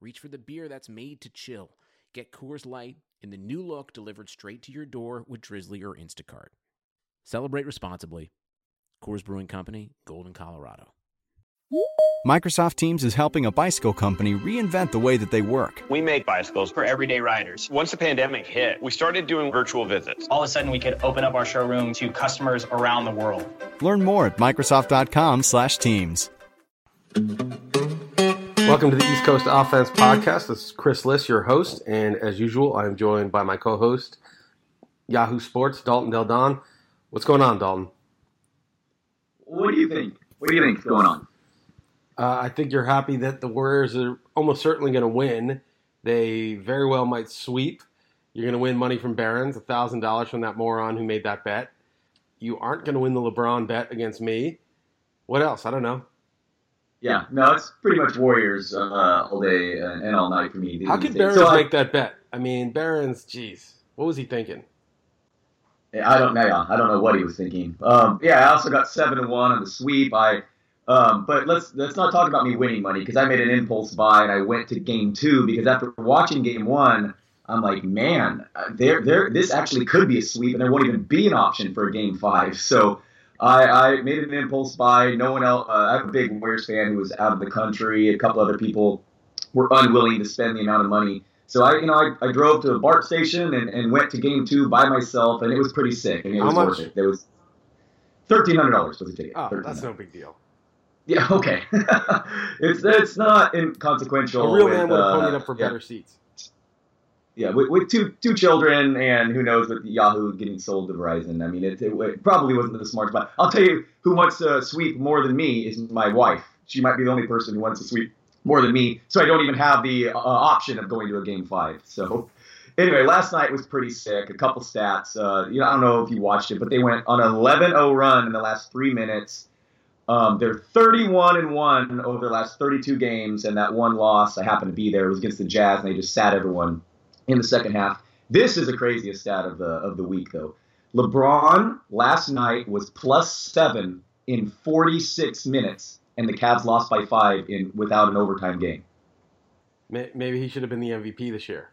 reach for the beer that's made to chill. Get Coors Light in the new look delivered straight to your door with Drizzly or Instacart. Celebrate responsibly. Coors Brewing Company, Golden, Colorado. Microsoft Teams is helping a bicycle company reinvent the way that they work. We make bicycles for everyday riders. Once the pandemic hit, we started doing virtual visits. All of a sudden, we could open up our showroom to customers around the world. Learn more at Microsoft.com/Teams. Welcome to the East Coast Offense Podcast. This is Chris Liss, your host, and as usual, I'm joined by my co-host, Yahoo Sports, Dalton Del Don. What's going on, Dalton? What do you think? What do you think's going on? Uh, I think you're happy that the Warriors are almost certainly going to win. They very well might sweep. You're going to win money from Barons, thousand dollars from that moron who made that bet. You aren't going to win the LeBron bet against me. What else? I don't know. Yeah, no, it's pretty much Warriors uh, all day and all night for me. How could Barons so make that bet? I mean, Barons, jeez, what was he thinking? I don't know. I don't know what he was thinking. Um, yeah, I also got seven and one on the sweep. I um, but let's let's not talk about me winning money because I made an impulse buy and I went to game two because after watching game one, I'm like, man, there there this actually could be a sweep and there won't even be an option for a game five. So I, I made an impulse buy. No one else. Uh, I'm a big Warriors fan who was out of the country. A couple other people were unwilling to spend the amount of money. So I, you know, I, I drove to a BART station and, and went to game two by myself, and it was pretty sick. I mean, it was How worth it. There was thirteen hundred dollars for the ticket. Oh, that's no big deal. Yeah, okay. it's it's not inconsequential. A real with, man would have uh, ponied up for yeah. better seats. Yeah, with, with two two children and who knows with Yahoo getting sold to Verizon. I mean, it, it, it probably wasn't the smart But I'll tell you who wants to sweep more than me is my wife. She might be the only person who wants to sweep more than me, so I don't even have the uh, option of going to a game five. So. Anyway, last night was pretty sick. A couple stats. Uh, you know, I don't know if you watched it, but they went on an 11-0 run in the last three minutes. Um, they're 31 and one over the last 32 games, and that one loss I happened to be there was against the Jazz, and they just sat everyone in the second half. This is the craziest stat of the of the week, though. LeBron last night was plus seven in 46 minutes, and the Cavs lost by five in without an overtime game. Maybe he should have been the MVP this year.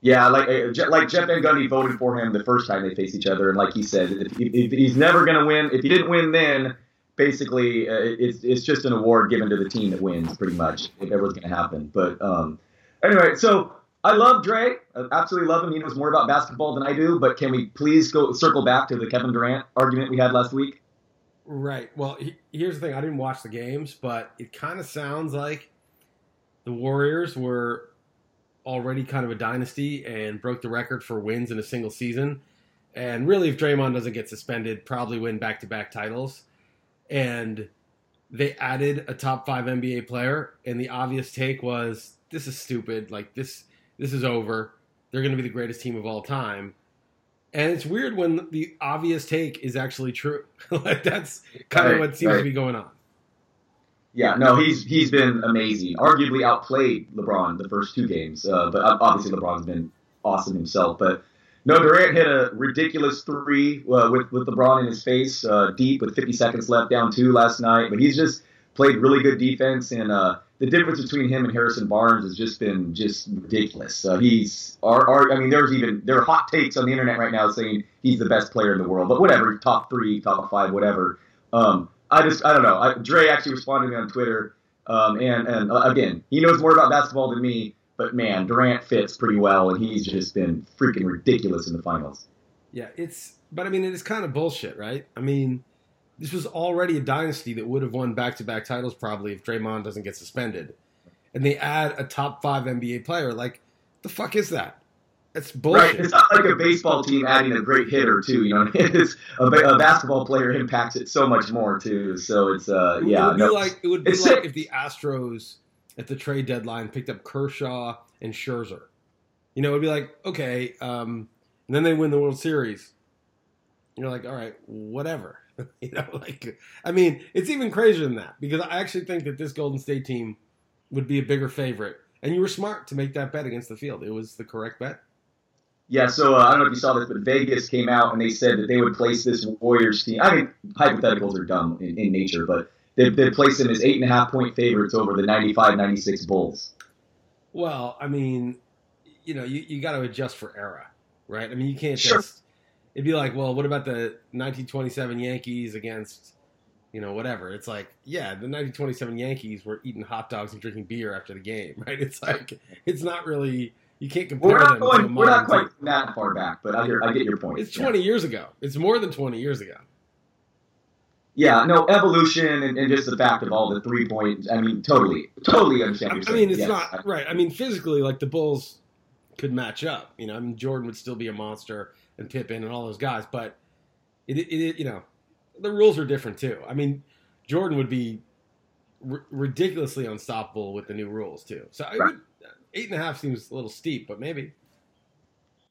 Yeah, like uh, like Jeff Van Gundy voted for him the first time they faced each other, and like he said, if, if he's never going to win, if he didn't win then, basically uh, it's it's just an award given to the team that wins, pretty much, if ever was going to happen. But um, anyway, so I love Dre, I absolutely love him. He knows more about basketball than I do. But can we please go circle back to the Kevin Durant argument we had last week? Right. Well, he, here's the thing. I didn't watch the games, but it kind of sounds like the Warriors were already kind of a dynasty and broke the record for wins in a single season. And really, if Draymond doesn't get suspended, probably win back-to-back titles. And they added a top five NBA player, and the obvious take was, "This is stupid. Like this, this is over. They're going to be the greatest team of all time." And it's weird when the obvious take is actually true. like that's kind of what seems right. to be going on. Yeah, no, he's he's been amazing. Arguably outplayed LeBron the first two games, uh, but obviously LeBron's been awesome himself. But no, Durant hit a ridiculous three uh, with with LeBron in his face, uh, deep with 50 seconds left, down two last night. But he's just played really good defense, and uh, the difference between him and Harrison Barnes has just been just ridiculous. Uh, he's, our, our, I mean, there's even there are hot takes on the internet right now saying he's the best player in the world. But whatever, top three, top five, whatever. Um, I just I don't know. I, Dre actually responded to me on Twitter, um, and and uh, again, he knows more about basketball than me. But man, Durant fits pretty well, and he's just been freaking ridiculous in the finals. Yeah, it's but I mean it is kind of bullshit, right? I mean, this was already a dynasty that would have won back-to-back titles probably if Draymond doesn't get suspended. And they add a top 5 NBA player. Like the fuck is that? It's bullshit. Right? It's not like a baseball team adding a great hitter too. You know, it's a, a basketball player impacts it so much more too. So it's uh It yeah. would be no, like it would be like if the Astros at the trade deadline picked up Kershaw and Scherzer. You know, it'd be like, okay, um, and then they win the World Series. You're like, all right, whatever. you know, like, I mean, it's even crazier than that because I actually think that this Golden State team would be a bigger favorite. And you were smart to make that bet against the field. It was the correct bet. Yeah, so uh, I don't know if you saw this, but Vegas came out and they said that they would place this Warriors team. I mean, hypotheticals are dumb in, in nature, but they, they placed them as eight and a half point favorites over the 95 96 Bulls. Well, I mean, you know, you, you got to adjust for era, right? I mean, you can't Sure. just. It'd be like, well, what about the 1927 Yankees against, you know, whatever? It's like, yeah, the 1927 Yankees were eating hot dogs and drinking beer after the game, right? It's like, it's not really. You can't compare We're not going. We're not quite that far back, but I, hear, I get your point. It's Yeah. 20 years ago. It's more than 20 years ago. Yeah, no evolution and, and just the fact of all the three point. I mean, totally, totally understand. I you're mean, it's Yes. not right. I mean, physically, like the Bulls could match up. You know, I mean, Jordan would still be a monster and Pippen and all those guys, but it, it, it you know, the rules are different too. I mean, Jordan would be r- ridiculously unstoppable with the new rules too. So Right. would, eight and a half seems a little steep, but maybe.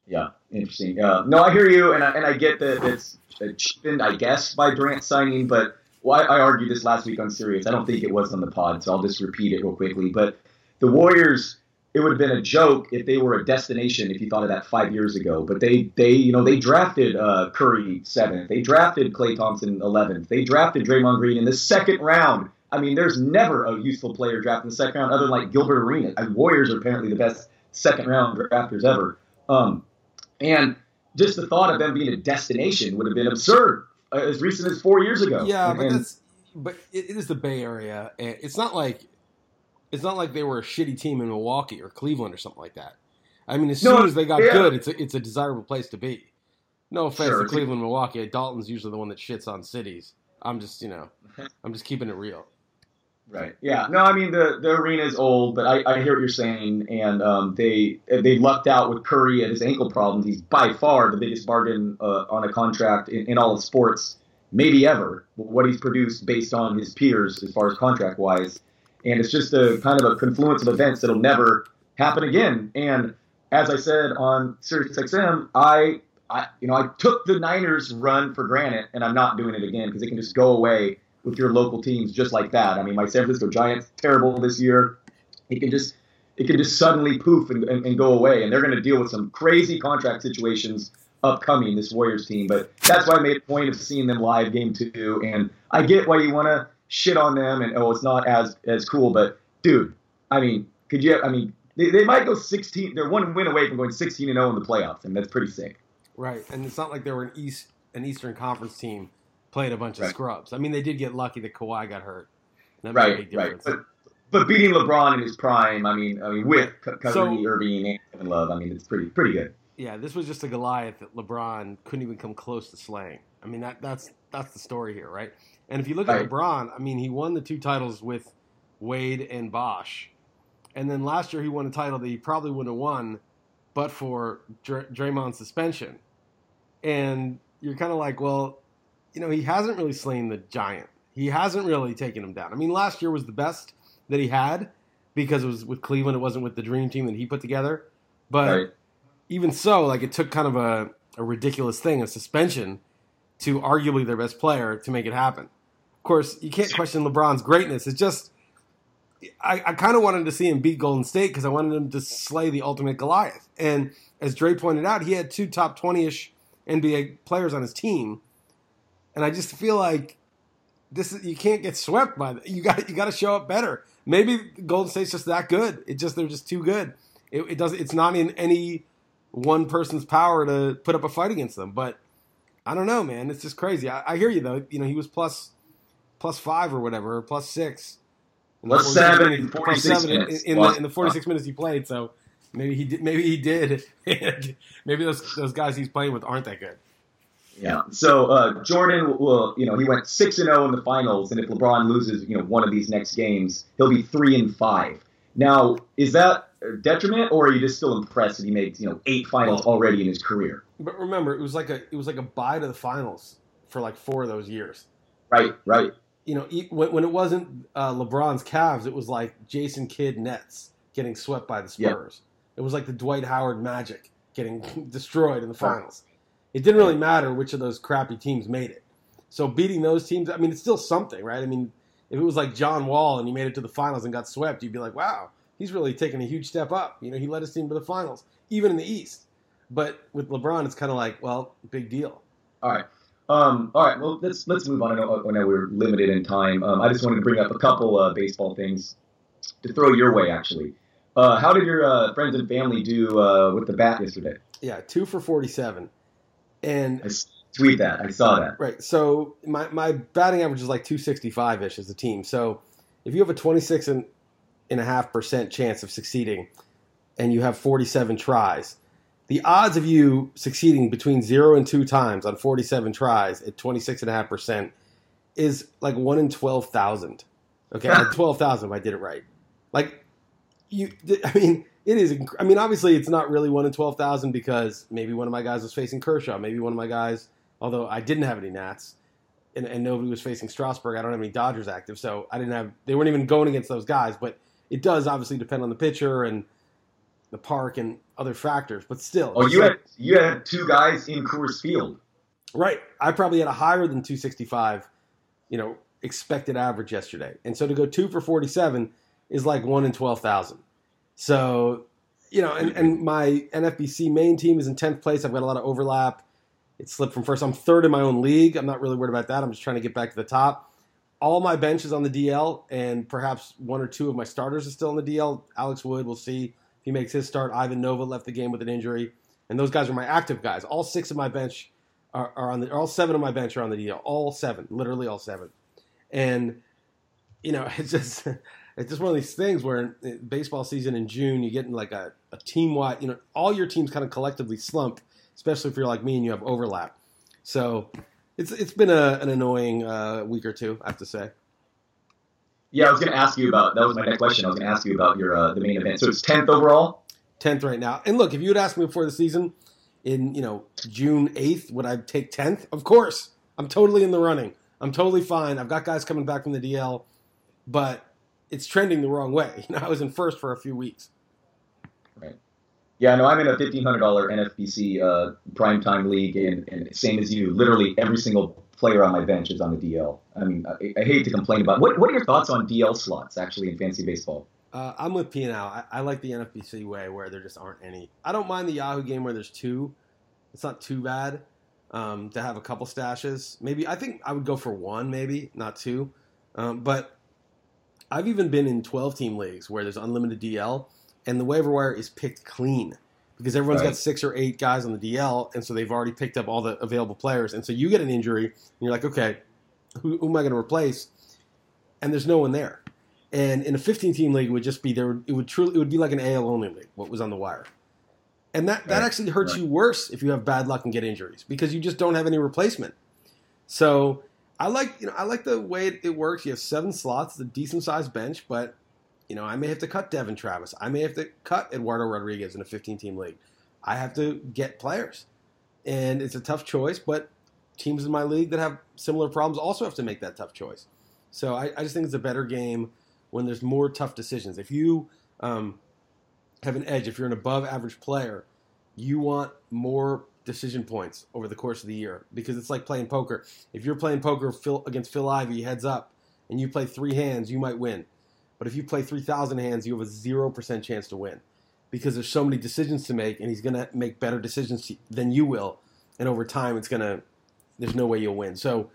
Yeah, interesting. Uh, no, I hear you, and I, and I get that it's uh, cheapened, I guess, by Durant signing. But well, I, I argued this last week on Sirius. I don't think it was on the pod, so I'll just repeat it real quickly. But the Warriors, it would have been a joke if they were a destination. If you thought of that five years ago, but they they you know they drafted uh, Curry seventh, they drafted Klay Thompson eleventh, they drafted Draymond Green in the second round. I mean, there's never a useful player drafted in the second round other than like Gilbert Arenas. And Warriors are apparently the best second round drafters ever. Um, and just the thought of them being a destination would have been absurd uh, as recent as four years ago. Yeah, And- but that's but it, it is the Bay Area, and it's not like it's not like they were a shitty team in Milwaukee or Cleveland or something like that. I mean, as No, soon as they got yeah. good, it's a, it's a desirable place to be. No offense Sure, to Cleveland, Milwaukee. Dalton's usually the one that shits on cities. I'm just you know, I'm just keeping it real. Right. Yeah. No, I mean the the arena is old, but I, I hear what you're saying, and um, they they lucked out with Curry and his ankle problems. He's by far the biggest bargain uh, on a contract in, in all of sports, maybe ever. What he's produced based on his peers as far as contract wise, and it's just a kind of a confluence of events that'll never happen again. And as I said on SiriusXM, I. I, you know, I took the Niners run for granted, and I'm not doing it again because it can just go away with your local teams just like that. I mean, my San Francisco Giants terrible this year. It can just it can just suddenly poof and, and, and go away, and they're going to deal with some crazy contract situations upcoming. This Warriors team, but that's why I made a point of seeing them live game two, and I get why you want to shit on them and oh, it's not as as cool, but dude, I mean, could you? I mean, they, they might go 16. They're one win away from going 16 and 0 in the playoffs, and that's pretty sick. Right, and it's not like they were an East an Eastern Conference team playing a bunch of Right. scrubs. I mean, they did get lucky that Kawhi got hurt. That made a Right, right. But but beating LeBron in his prime, I mean, I mean with Ky- Kyrie So- Irving and Kevin Love, I mean, it's pretty pretty good. Yeah, this was just a Goliath that LeBron couldn't even come close to slaying. I mean, that that's that's the story here, right? And if you look at Right. LeBron, I mean, he won the two titles with Wade and Bosh, and then last year he won a title that he probably wouldn't have won, but for Dr- Draymond's suspension. And you're kind of like, well, you know, he hasn't really slain the giant. He hasn't really taken him down. I mean, last year was the best that he had because it was with Cleveland. It wasn't with the dream team that he put together. But Right. even so, like it took kind of a, a ridiculous thing, a suspension, to arguably their best player to make it happen. Course, you can't question LeBron's greatness. It's just I, I kind of wanted to see him beat Golden State because I wanted him to slay the ultimate Goliath. And as Dre pointed out, he had two top twenty ish NBA players on his team, and I just feel like this is, you can't get swept by that. You got you got to show up better. Maybe Golden State's just that good. It just they're just too good. It, it doesn't. It's not in any one person's power to put up a fight against them. But I don't know, man. It's just crazy. I, I hear you though. You know, he was plus plus five or whatever, or plus six. Plus 46 seven minutes- in plus 46 seven in- in, the, in the 46 minutes he played. So maybe he did. Maybe he did. maybe those those guys he's playing with aren't that good. Yeah. So uh, Jordan will, you know, he went six and zero in the finals, and if LeBron loses, you know, one of these next games, he'll be three and five. Now, is that a detriment, or are you just still impressed that he made, you know, eight finals already in his career? But remember, it was like a it was like a bye to the finals for like four of those years. Right. Right. You know, when, when it wasn't uh, LeBron's Cavs, it was like Jason Kidd Nets getting swept by the Yep. Spurs. It was like the Dwight Howard Magic getting destroyed in the finals. It didn't really matter which of those crappy teams made it. So beating those teams, I mean, it's still something, right? I mean, if it was like John Wall and he made it to the finals and got swept, you'd be like, wow, he's really taken a huge step up. You know, he led his team to the finals, even in the East. But with LeBron, it's kind of like, well, big deal. All right. Um, all right. Well, let's let's move on. I know, I know we're limited in time. Um, I just wanted to bring up a couple uh, baseball things to throw your way. Actually, uh, how did your uh, friends and family do uh, with the bat yesterday? Yeah, two for 47. And I tweet that. I saw that. Right. So my, my batting average is like 265 ish as a team. So if you have a 26 and, and a half percent chance of succeeding and you have 47 tries, the odds of you succeeding between zero and two times on 47 tries at 26 and a half percent is like one in 12,000. Okay. like 12,000 if I did it right. Like you, I mean, it is. I mean, obviously, it's not really one in twelve thousand because maybe one of my guys was facing Kershaw. Maybe one of my guys, although I didn't have any Nats, and, and nobody was facing Strasburg. I don't have any Dodgers active, so I didn't have. They weren't even going against those guys. But it does obviously depend on the pitcher and the park and other factors. But still, Oh, you had you had two guys in Coors Field. Right. I probably had a higher than 265, you know, expected average yesterday. And so to go two for 47 is like one in 12,000. So, you know, and, and my NFBC main team is in 10th place. I've got a lot of overlap. It slipped from first. I'm third in my own league. I'm not really worried about that. I'm just trying to get back to the top. All my bench is on the DL, and perhaps one or two of my starters are still on the DL. Alex Wood, we'll see he makes his start. Ivan Nova left the game with an injury. And those guys are my active guys. All six of my bench are, are on the all seven of my bench are on the DL. All seven, literally all seven. And you know, it's just it's just one of these things where in baseball season in June you get in like a, a team wide. You know, all your teams kind of collectively slump, especially if you're like me and you have overlap. So it's it's been a, an annoying uh, week or two, I have to say. Yeah, I was going to ask you about. That was my next question. I was going to ask you about your uh, the main event. So it's tenth overall. tenth right now. And look, if you had asked me before the season, in you know June eighth, would I take tenth? Of course, I'm totally in the running. I'm totally fine. I've got guys coming back from the DL, but it's trending the wrong way. You know, I was in first for a few weeks. Yeah, no, I'm in a fifteen hundred dollar NFBC uh, primetime league, and, and same as you. Literally every single player on my bench is on the DL. I mean, I, I hate to complain about. What What are your thoughts on DL slots actually in fantasy baseball? Uh, I'm with P now. I, I like the NFBC way where there just aren't any. I don't mind the Yahoo game where there's two. It's not too bad um, to have a couple stashes. Maybe I think I would go for one, maybe not two. Um, but I've even been in 12 team leagues where there's unlimited DL, and the waiver wire is picked clean because everyone's Right. got six or eight guys on the DL, and so they've already picked up all the available players. And so you get an injury, and you're like, okay, who, who am I going to replace? And there's no one there. And in a 15 team league, it would just be there. It would truly, it would be like an AL only league. What was on the wire, and that that Right. actually hurts Right. you worse if you have bad luck and get injuries because you just don't have any replacement. So I like you know I like the way it, works. You have seven slots, a decent sized bench, but you know I may have to cut Devon Travis. I may have to cut Eduardo Rodriguez in a 15 team league. I have to get players, and it's a tough choice. But teams in my league that have similar problems also have to make that tough choice. So I, I just think it's a better game when there's more tough decisions. If you um, have an edge, if you're an above average player, you want more decision points over the course of the year because it's like playing poker. If you're playing poker against Phil Ivey heads up and you play three hands, you might win. But if you play 3,000 hands, you have a 0% chance to win because there's so many decisions to make and he's going to make better decisions than you will. And over time, it's going to, there's no way you'll win. So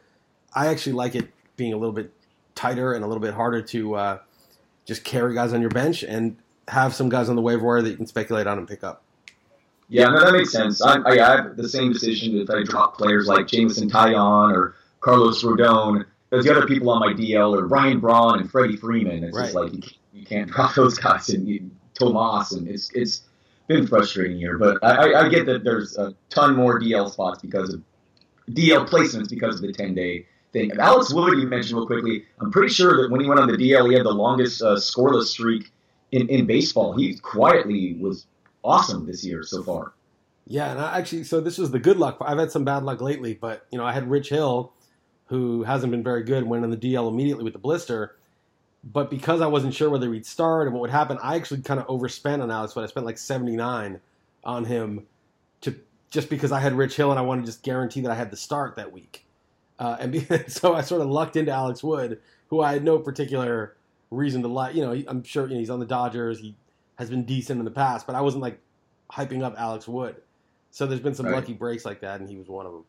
I actually like it being a little bit tighter and a little bit harder to uh, just carry guys on your bench and have some guys on the waiver wire that you can speculate on and pick up. Yeah, no, that makes sense. I, I have the same decision if I drop players like Jameson Taillon or Carlos Rodon. There's the other people on my DL or Ryan Braun and Freddie Freeman. It's just like you, can't- you can't drop those guys and you, Tomas, and it's it's been frustrating here. But I, I, I get that there's a ton more DL spots because of DL placements because of the 10 day thing. Alex Wood, you mentioned real quickly. I'm pretty sure that when he went on the DL, he had the longest uh, scoreless streak in, in baseball. He quietly was awesome this year so far. Yeah, and I actually, so this was the good luck. I've had some bad luck lately, but you know, I had Rich Hill, who hasn't been very good, went on the DL immediately with the blister. But because I wasn't sure whether he'd start and what would happen, I actually kind of overspent on Alex Wood. I spent like 79 on him to just because I had Rich Hill and I wanted to just guarantee that I had the start that week. Uh, and be, so I sort of lucked into Alex Wood, who I had no particular reason to like. You know, I'm sure you know, he's on the Dodgers. He has been decent in the past, but I wasn't like hyping up Alex Wood. So there's been some Right. lucky breaks like that, and he was one of them.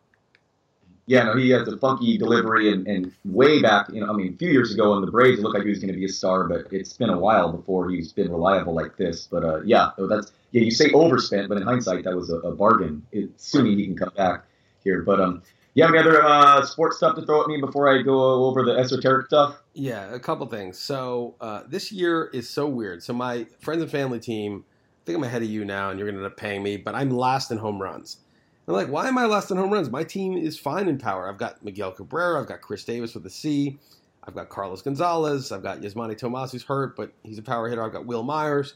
Yeah, no, he has a funky delivery, and, and way back, you know, I mean, a few years ago in the Braves, it looked like he was going to be a star, but it's been a while before he's been reliable like this. But uh, yeah, that's yeah. You say overspent, but in hindsight, that was a, a bargain. Assuming he can come back here. But um, yeah, any other uh, sports stuff to throw at me before I go over the esoteric stuff? Yeah, a couple things. So uh, this year is so weird. So my friends and family team, I think I'm ahead of you now, and you're going to end up paying me, but I'm last in home runs. I'm like, why am I last in home runs? My team is fine in power. I've got Miguel Cabrera, I've got Chris Davis with a C, I've got Carlos Gonzalez, I've got Yasmany Tomas who's hurt, but he's a power hitter. I've got Wil Myers.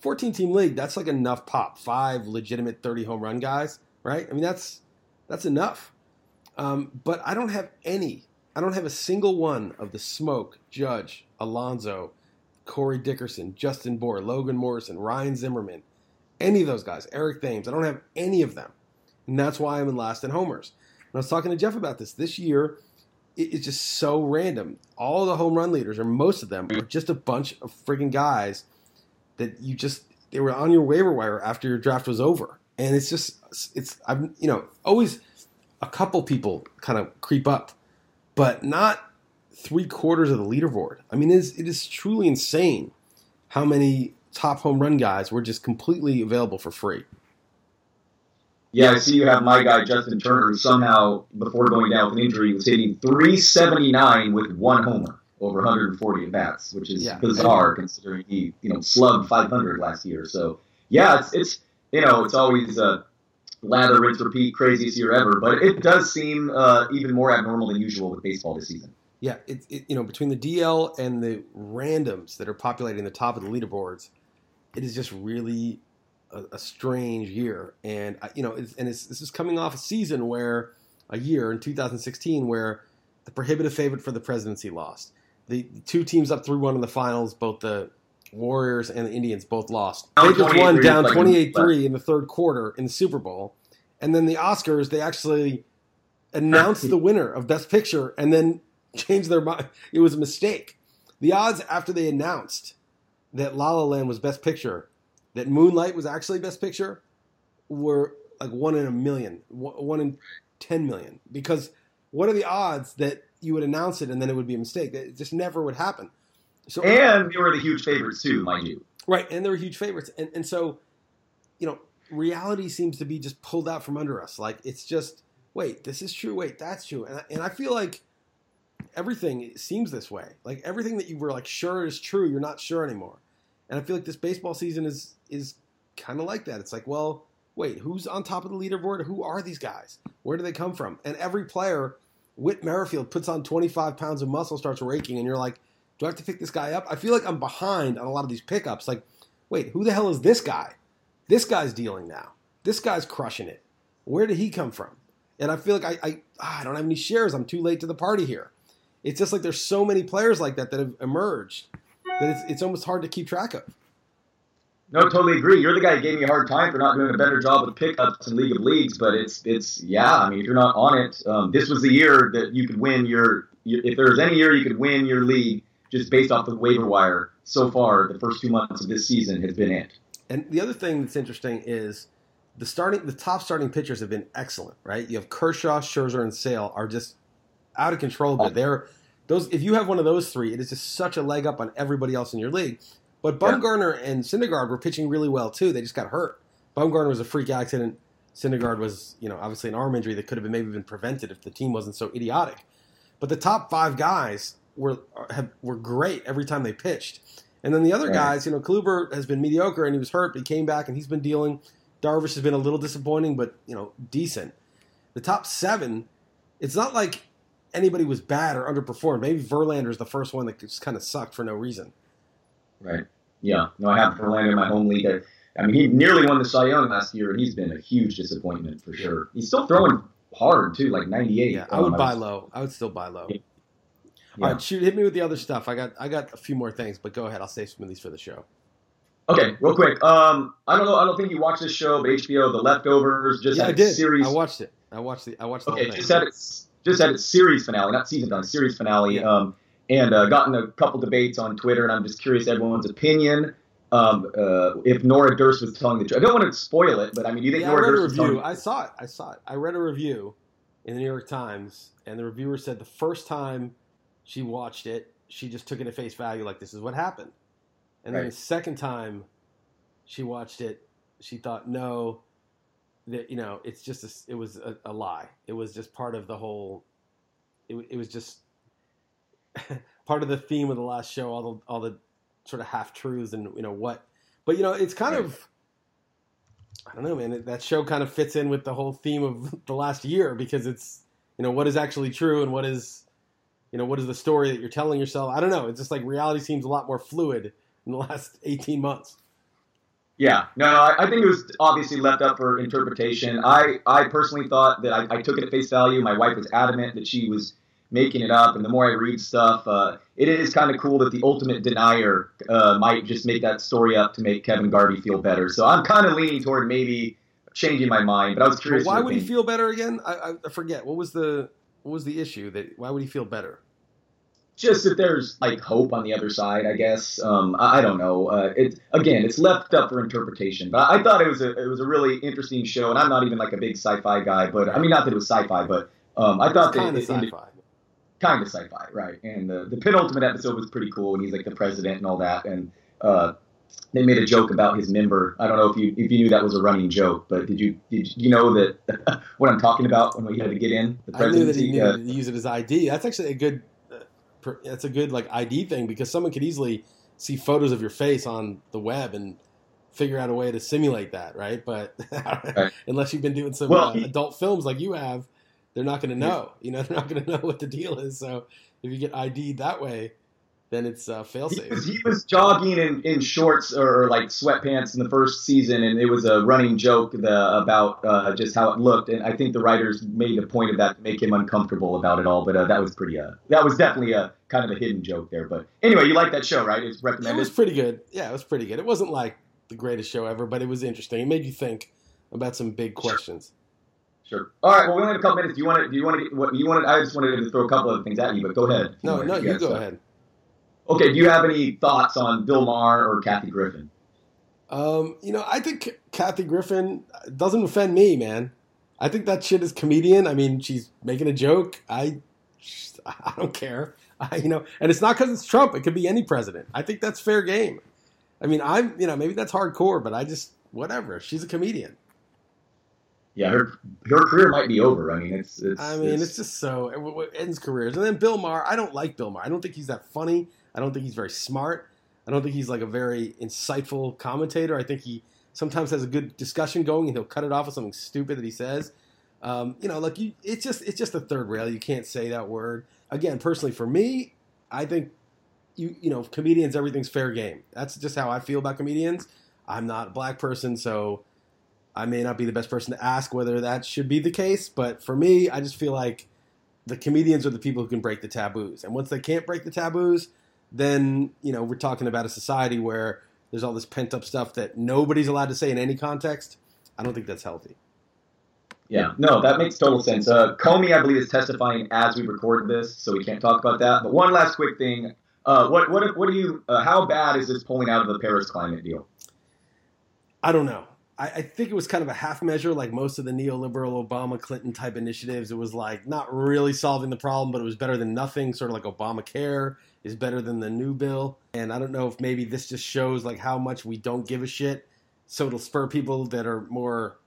14 team league, that's like enough pop. Five legitimate 30 home run guys, right? I mean, that's that's enough. Um, but I don't have any. I don't have a single one of the Smoak, Judge, Alonso, Corey Dickerson, Justin Bour, Logan Morrison, Ryan Zimmerman, any of those guys, Eric Thames. I don't have any of them. And that's why I'm in last in homers. And I was talking to Jeff about this. This year, it- it's just so random. All the home run leaders, or most of them, are just a bunch of friggin' guys that you just they were on your waiver wire after your draft was over. And it's just it's I'm you know always a couple people kind of creep up, but not three quarters of the leaderboard. I mean, it is, it is truly insane how many top home run guys were just completely available for free. Yeah, I see you have my guy Justin Turner, who somehow, before going down with an injury, was hitting 379 with one homer over 140 at bats, which is Yeah. bizarre considering he, you know, slugged 500 last year. So yeah, it's it's you know it's always a lather, rinse, repeat, craziest year ever, but it does seem uh, even more abnormal than usual with baseball this season. Yeah, it, it you know between the DL and the randoms that are populating the top of the leaderboards, it is just really a, a strange year. And I- you know, it's, and it's, this is coming off a season where a year in 2016 where the prohibitive favorite for the presidency lost. The, the two teams up three one in the finals, both the Warriors and the Indians both lost. Lakers won down 28 3 in the third quarter in the Super Bowl. And then the Oscars, they actually announced the winner of Best Picture and then changed their mind. It was a mistake. The odds after they announced that La La Land was Best Picture, that Moonlight was actually Best Picture, were like one in a million, one in 10 million. Because what are the odds that you would announce it and then it would be a mistake? It just never would happen. So And they were the huge favorites too, mind you. Right, and they were huge favorites, and and so, you know, reality seems to be just pulled out from under us. Like it's just, wait, this is true. Wait, that's true, and I, and I feel like everything seems this way. Like everything that you were like sure is true, you're not sure anymore. And I feel like this baseball season is is kind of like that. It's like, well, wait, who's on top of the leaderboard? Who are these guys? Where do they come from? And every player, Whit Merrifield puts on 25 pounds of muscle, starts raking, and you're like, do I have to pick this guy up? I feel like I'm behind on a lot of these pickups. Like, wait, who the hell is this guy? This guy's dealing now. This guy's crushing it. Where did he come from? And I feel like I, I, ah, I don't have any shares. I'm too late to the party here. It's just like there's so many players like that that have emerged that it's, it's almost hard to keep track of. No, totally agree. You're the guy who gave me a hard time for not doing a better job with pickups in League of Leagues, but it's it's yeah. I mean, if you're not on it, um, this was the year that you could win your. if there was any year you could win your league just based off the waiver wire. So far, the first two months of this season has been it. And the other thing that's interesting is the starting the top starting pitchers have been excellent, right? You have Kershaw, Scherzer, and Sale are just out of control good. They're those if you have one of those three, it is just such a leg up on everybody else in your league. But Bumgarner and Syndergaard were pitching really well too. They just got hurt. Bumgarner was a freak accident. Syndergaard was, you know, obviously an arm injury that could have been maybe been prevented if the team wasn't so idiotic. But the top five guys were have, were great every time they pitched. And then the other Right. guys, you know, Kluber has been mediocre and he was hurt, but he came back and he's been dealing. Darvish has been a little disappointing, but you know, decent. The top seven, it's not like anybody was bad or underperformed. Maybe Verlander is the first one that just kind of sucked for no reason. Right. Yeah. No, I have Verlander in my home league. I mean, he nearly won the Cy Young last year, and he's been a huge disappointment for sure. He's still throwing hard too, like 98. Yeah, I would Um, buy was- low. I would still buy low. Yeah. All right, shoot, hit me with the other stuff. I got I got a few more things, but go ahead. I'll save some of these for the show. Okay, real quick. Um, I don't know. I don't think you watched this show, but HBO, The Leftovers, just yeah, I did. series. I watched it. I watched the I watched the Okay, just had just had its series finale, not season finale, series finale. Um, and uh, gotten a couple debates on Twitter, and I'm just curious everyone's opinion. Um, uh, if Nora Durst was telling the truth, I don't want to spoil it, but I mean, do you think yeah, I Nora read a Durst was telling? review. I saw it. I saw it. I read a review in the New York Times, and the reviewer said the first time she watched it, she just took it at face value, like this is what happened. And then the second time she watched it, she thought, no, that you know, it's just a, it was a, a lie. It was just part of the whole. It, it was just part of the theme of the last show. All the all the sort of half truths and you know what, but you know, it's kind Right. of. I don't know, man. That show kind of fits in with the whole theme of the last year because it's, you know, what is actually true and what is, you know, what is the story that you're telling yourself. I don't know. It's just like reality seems a lot more fluid in the last 18 months. Yeah, no, I, I think it was obviously left up for interpretation. I, I personally thought that I, I took it at face value. My wife was adamant that she was making it up, and the more I read stuff, uh, it is kind of cool that the ultimate denier uh, might just make that story up to make Kevin Garvey feel better. So I'm kind of leaning toward maybe changing my mind, but I was curious. why your would he feel better again? I, I- I forget. What was the what was the issue that why would he feel better? Just that there's like hope on the other side, I guess. Um, I, I don't know. Uh, it again, it's left up for interpretation. But I thought it was a it was a really interesting show, and I'm not even like a big sci-fi guy, but I mean, not that it was sci-fi, but um, I thought kind of sci-fi. kind of sci-fi, right? And the the penultimate episode was pretty cool, and he's like the president and all that, and uh, they made a joke about his member. I don't know if you if you knew that was a running joke, but did you did you know that what I'm talking about when we had to get in the I knew that presidency? he needed Uh, to use it as ID. That's actually a good. That's a good like ID thing because someone could easily see photos of your face on the web and figure out a way to simulate that, right? But unless you've been doing some Well, uh, adult films like you have, they're not going to know. You know, they're not going to know what the deal is. So if you get ID'd that way, then it's uh, fail He he was jogging in, in shorts or, like sweatpants in the first season, and it was a running joke the, about uh, just how it looked. And I think the writers made a point of that to make him uncomfortable about it all. But uh, that was pretty. Uh, that was definitely a kind of a hidden joke there. But anyway, you like that show, right? It's recommended. It was pretty good. Yeah, it was pretty good. It wasn't like the greatest show ever, but it was interesting. It made you think about some big questions. Sure. All right. Well, we only have a couple minutes. Do you want to? Do you want to? What you wanted? I just wanted to throw a couple of things at you, but go ahead. No, no, you go uh, ahead. Okay. Do you have any thoughts on Bill Maher or Kathy Griffin? Um, you know, I think Kathy Griffin doesn't offend me, man. I think that shit is comedian. I mean, she's making a joke. I, I don't care. I, you know, and it's not because it's Trump. It could be any president. I think that's fair game. I mean, I'm, you know, maybe that's hardcore, but I just whatever. She's a comedian. Yeah, her her career might be over. I mean, it's. it's I mean, it's just so it, it ends careers. And then Bill Maher, I don't like Bill Maher. I don't think he's that funny. I don't think he's very smart. I don't think he's like a very insightful commentator. I think he sometimes has a good discussion going, and he'll cut it off with something stupid that he says. Um, you know, like you, it's just it's just a third rail. You can't say that word again. Personally, for me, I think you you know comedians everything's fair game. That's just how I feel about comedians. I'm not a black person, so I may not be the best person to ask whether that should be the case, but for me, I just feel like the comedians are the people who can break the taboos. And once they can't break the taboos, then, you know, we're talking about a society where there's all this pent up stuff that nobody's allowed to say in any context. I don't think that's healthy. Yeah, no, that makes total sense. Uh, Comey, I believe, is testifying as we record this, so we can't talk about that. But one last quick thing: uh, what what what do you? Uh, how bad is this pulling out of the Paris climate deal? I don't know. I, I think it was kind of a half measure, like most of the neoliberal Obama Clinton type initiatives. It was like not really solving the problem, but it was better than nothing. Sort of like Obamacare is better than the new bill. And I don't know if maybe this just shows like how much we don't give a shit. So it'll spur people that are more,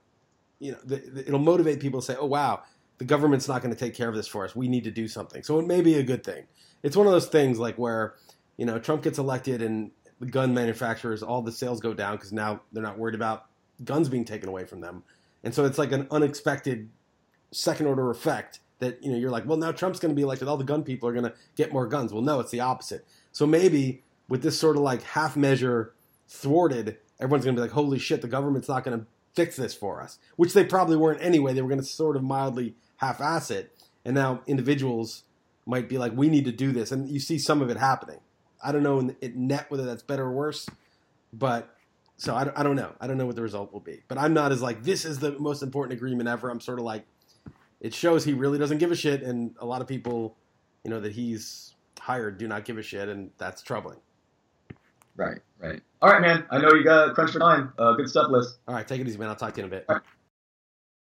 you know, it'll motivate people to say, "Oh wow, the government's not going to take care of this for us. We need to do something." So it may be a good thing. It's one of those things like where, you know, Trump gets elected and the gun manufacturers, all the sales go down because now they're not worried about guns being taken away from them. And so it's like an unexpected second order effect that, you know, you're like, well, now Trump's going to be elected. All the gun people are going to get more guns. Well, no, it's the opposite. So maybe with this sort of like half measure thwarted, everyone's going to be like, holy shit, the government's not going to fix this for us, which they probably weren't anyway. They were going to sort of mildly half-ass it, and now individuals might be like, "We need to do this," and you see some of it happening. I don't know in net whether that's better or worse, but so I don't know. I don't know what the result will be. But I'm not as like this is the most important agreement ever. I'm sort of like it shows he really doesn't give a shit, and a lot of people, you know, that he's hired do not give a shit, and that's troubling. Right, right. All right, man. I know you got crunch for time. Uh, good stuff, Liss. All right, take it easy, man. I'll talk to you in a bit. All right.